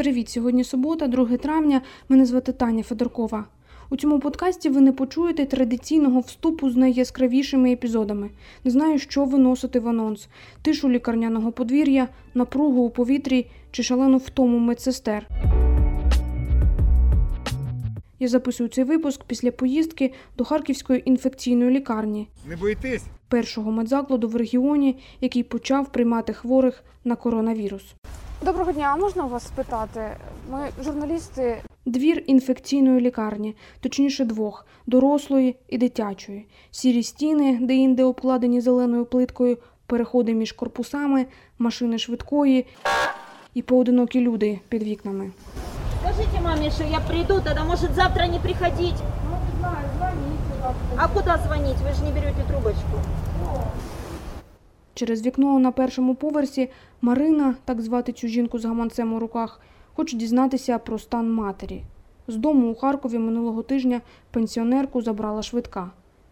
Привіт! Сьогодні субота, 2 травня. Мене звати Таня Федоркова. У цьому подкасті ви не почуєте традиційного вступу з найяскравішими епізодами. Не знаю, що виносити в анонс: тишу лікарняного подвір'я, напругу у повітрі чи шалену втому медсестер. Я записую цей випуск після поїздки до Харківської інфекційної лікарні, Не боїтесь? першого медзакладу в регіоні, який почав приймати хворих на коронавірус. Доброго дня, а можна вас спитати? Ми журналісти. Двір інфекційної лікарні, точніше двох дорослої і дитячої. Сірі стіни, де інде обкладені зеленою плиткою, переходи між корпусами, машини швидкої і поодинокі люди під вікнами. Скажите маме, что я приду, тогда может завтра не приходить. Ну, не знаю, звоніть завтра. А куда звонить? Вы же не берете трубочку. Через вікно на першому поверсі Марина, так звати цю жінку з гаманцем у руках, хоче дізнатися про стан матері. З дому у Харкові минулого тижня пенсіонерку забрала швидка.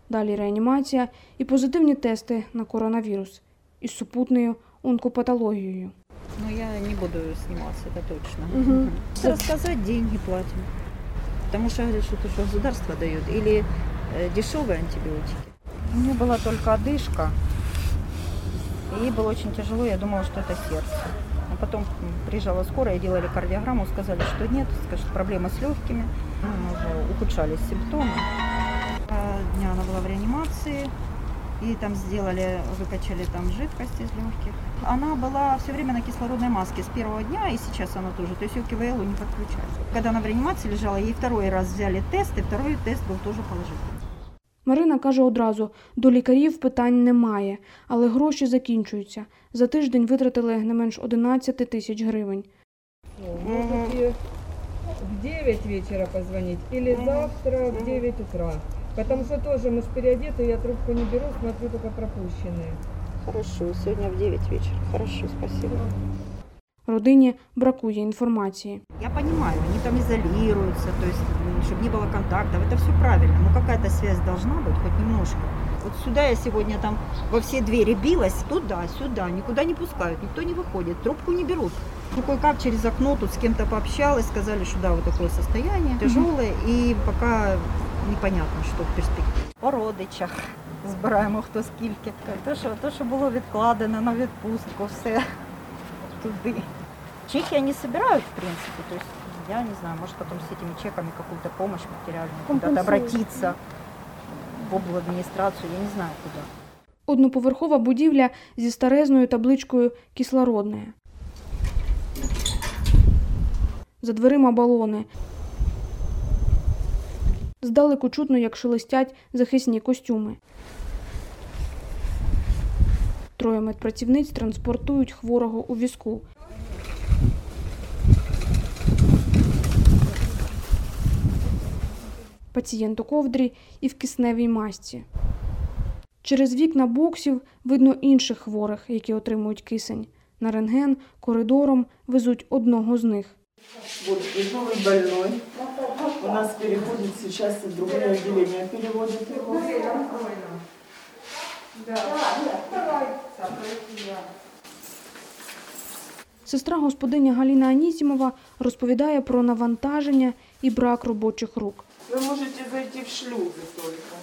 Далі реанімація і позитивні тести на коронавірус із супутною онкопатологією. Но я не буду сниматься, это точно. Мгм. Рассказать, деньги платим. Потому что говорят, что это что государство дает. Или э, дешевые антибиотики. У меня была только одышка. И было очень тяжело, я думала, что это сердце. А потом приезжала скорая, делали кардиограмму, сказали, что нет, скажет, проблема с легкими. Ну, уже ухудшались симптомы. Дня она была в реанимации. И там сделали, выкачали там жидкость из легких. Она была все время на кислородной маске с первого дня, и сейчас она тоже. То есть ее к не подключают. Когда она в реанимации лежала, ей второй раз взяли тест, и второй тест был тоже положительный. Марина каже одразу: до лікарів питань немає, але гроші закінчуються. За тиждень витратили не менш 11 тисяч гривень. Можете в 9 вечера позвонить или завтра в 9 утра. Потому что тоже мы ж переодеты, я трубку не беру, смотрю только пропущенные. Хорошо, сегодня в 9 вечера. Хорошо, спасибо. Родині бракує інформації. Я понимаю, они там изолируются, то есть, чтобы не было контактов, это все правильно, но какая-то связь должна быть, хоть немножко. Вот сюда я сегодня там во все двери билась, туда, сюда, никуда не пускают, никто не выходит, трубку не берут. Ну, кое-как через окно тут с кем-то пообщалась, сказали, что да, вот такое состояние, тяжелое, и пока непонятно, що в перспективі. По родичах збираємо хто скільки. То, що, то, що було відкладено на відпустку, все туди. Чеки они собирают, в принципе. То есть, я не знаю, может потом с этими чеками какую-то помощь материальную, куда-то обратиться в обладминистрацию, я не знаю куда. Одноповерхова будівля зі старезною табличкою кислородне. За дверима балони. Здалеку чутно, як шелестять захисні костюми. Троє медпрацівниць транспортують хворого у візку. Пацієнт у ковдрі і в кисневій масці. Через вікна боксів видно інших хворих, які отримують кисень. На рентген коридором везуть одного з них. Вот тяжелый больной. У нас переходит сейчас в другое отделение, переводит его. Сестра господиня Галіна Анісімова розповідає про навантаження і брак робочих рук. Вы можете зайти в шлюзы только.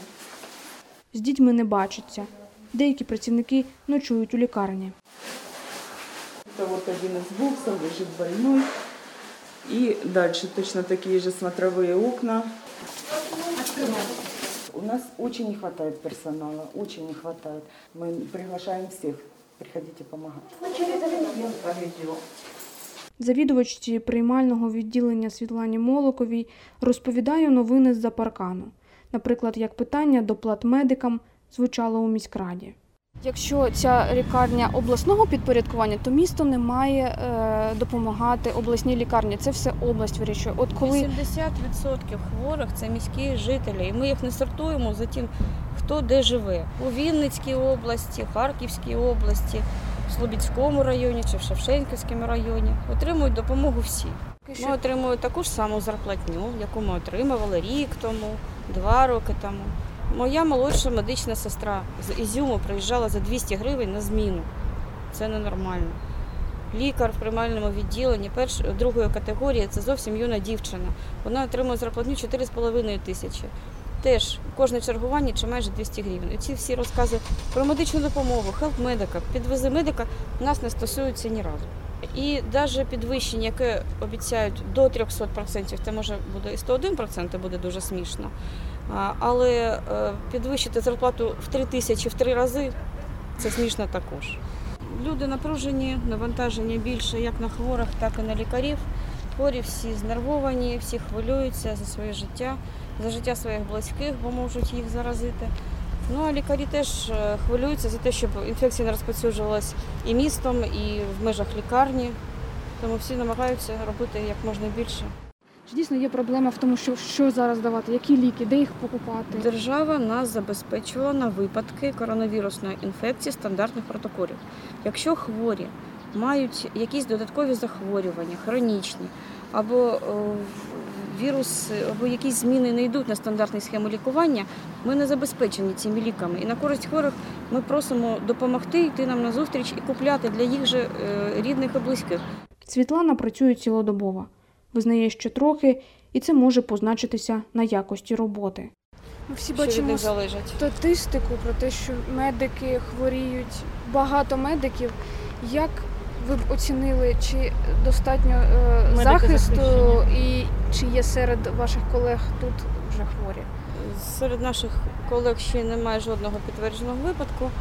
З дітьми не бачаться. Деякі працівники ночують у лікарні. Это вот один из боксов, лежит больной. И дальше точно такие же смотровые окна. У нас очень не хватает персонала, очень не хватает. Мы приглашаем всех. Приходите помогать. Завідувачці приймального відділення Світлані Молоковій розповідає новини з-за паркану. Наприклад, як питання до плат медикам звучало у міськраді. Якщо ця лікарня обласного підпорядкування, то місто не має е, допомагати обласній лікарні. Це все область вирішує. От коли 80% хворих це міські жителі, і ми їх не сортуємо за тим, хто де живе. У Вінницькій області, Харківській області, в Слобідському районі чи в Шевченківському районі отримують допомогу всі. Ми отримуємо таку ж саму зарплатню, яку ми отримували рік тому, два роки тому. Моя молодша медична сестра з Ізюму приїжджала за 200 гривень на зміну. Це ненормально. лікар в приймальному відділенні перш, другої категорії це зовсім юна дівчина. Вона отримує зарплатню 4,5 тисячі. Теж кожне чергування чи майже 200 гривень. Ці всі розкази про медичну допомогу, хелп-медика, підвези медика нас не стосуються ні разу. І навіть підвищення, яке обіцяють до 300%, це може буде і 101%, це буде дуже смішно. Але е, підвищити зарплату в 3 тисячі в три рази це смішно також. Люди напружені, навантаження більше як на хворих, так і на лікарів. Хворі всі знервовані, всі хвилюються за своє життя, за життя своїх близьких, бо можуть їх заразити. Ну а лікарі теж е, хвилюються за те, щоб інфекція не розповсюджувалась і містом, і в межах лікарні. Тому всі намагаються робити як можна більше. Чи дійсно є проблема в тому, що, що зараз давати, які ліки, де їх покупати? Держава нас забезпечувала на випадки коронавірусної інфекції стандартних протоколів. Якщо хворі мають якісь додаткові захворювання, хронічні, або е, вірус, або якісь зміни не йдуть на стандартні схеми лікування, ми не забезпечені цими ліками. І на користь хворих ми просимо допомогти йти нам на зустріч і купляти для їх же е, рідних і близьких. Світлана працює цілодобово, визнає, що трохи, і це може позначитися на якості роботи. Ми всі бачимо статистику про те, що медики хворіють, багато медиків. Як ви б оцінили, чи достатньо е, Медики захисту захищені. Чи є серед ваших колег тут вже хворі? Серед наших колег ще немає жодного підтвердженого випадку,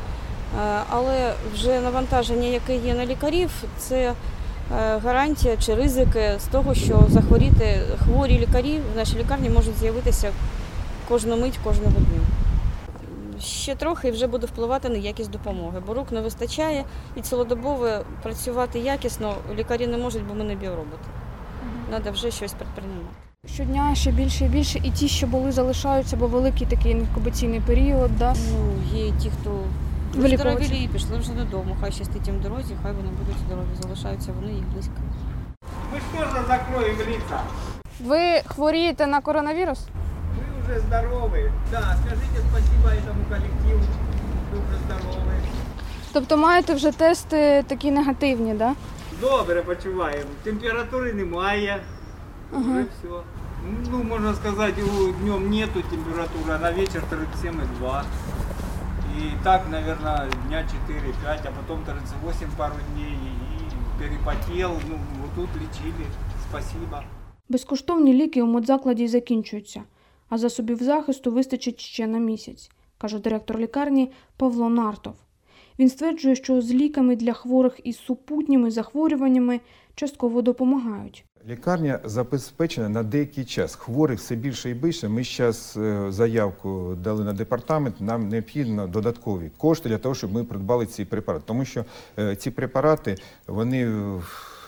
Е, але вже навантаження, яке є на лікарів, це е, гарантія чи ризики з того, що захворіти хворі лікарі в нашій лікарні можуть з'явитися кожну мить, кожного дня. Ще трохи і вже буде впливати на якість допомоги, бо рук не вистачає і цілодобово працювати якісно лікарі не можуть, бо ми не біороботи Треба вже щось предприймати. Щодня ще більше і більше, і ті, що були, залишаються, бо великий такий інкубаційний період. Да? Ну, є ті, хто Вилікуватися. здоровілі і пішли вже додому. Хай щастить їм в дорозі, хай вони будуть здорові. Залишаються вони їх близько. Мы ж тоже закроем лица. Ви хворієте на коронавірус? Вы уже здоровы. Да, скажите спасибо этому коллективу. Вы уже здоровы. Тобто маєте вже тести такі негативні, да? Добре почуваємо. Температури немає. Уже все. Ну, можно сказать, у- днем нету температуры, а на вечер 37,2. И так, наверное, дня 4-5, а потом 38 пару дней. И перепотел. Ну, вот тут лечили. Спасибо. Безкоштовні ліки у медзакладі закінчуються, а засобів захисту вистачить ще на місяць, каже директор лікарні Павло Нартов. Він стверджує, що з ліками для хворих із супутніми захворюваннями частково допомагають. Лікарня забезпечена на деякий час. Хворих все більше і більше. Ми зараз заявку дали на департамент. Нам необхідно додаткові кошти для того, щоб ми придбали ці препарати. Тому що е, ці препарати вони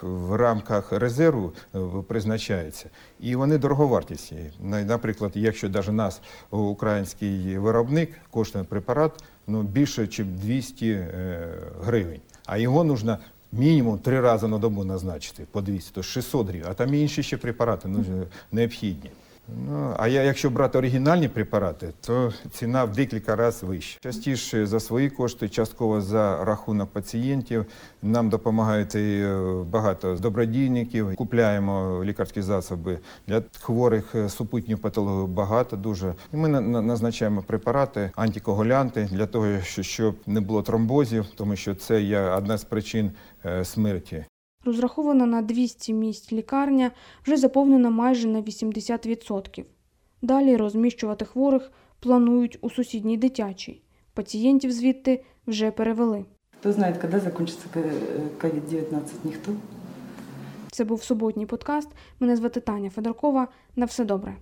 в- рамках резерву призначається, призначаються, і вони дороговартісні. Наприклад, якщо навіть нас український виробник коштує препарат ну, більше, ніж 200 е, гривень, а його нужно мінімум три рази на добу назначити по 200, то 600 гривень, а там інші ще препарати ну, необхідні. Ну, а я, якщо брати оригінальні препарати, то ціна в декілька разів вища. Частіше за свої кошти, частково за рахунок пацієнтів. Нам допомагають і е, багато добродійників. Купляємо лікарські засоби для хворих е, супутньої багато дуже. І ми на- на- назначаємо препарати, антикоагулянти для того, що- щоб не було тромбозів, тому що це є одна з причин е, смерті. Розрахована на 200 місць лікарня вже заповнена майже на 80%. Далі розміщувати хворих планують у сусідній дитячій. Пацієнтів звідти вже перевели. Кто знает, когда закончится ко- COVID-19, никто. Це був суботній подкаст. Мене звати Таня Федоркова. На все добре.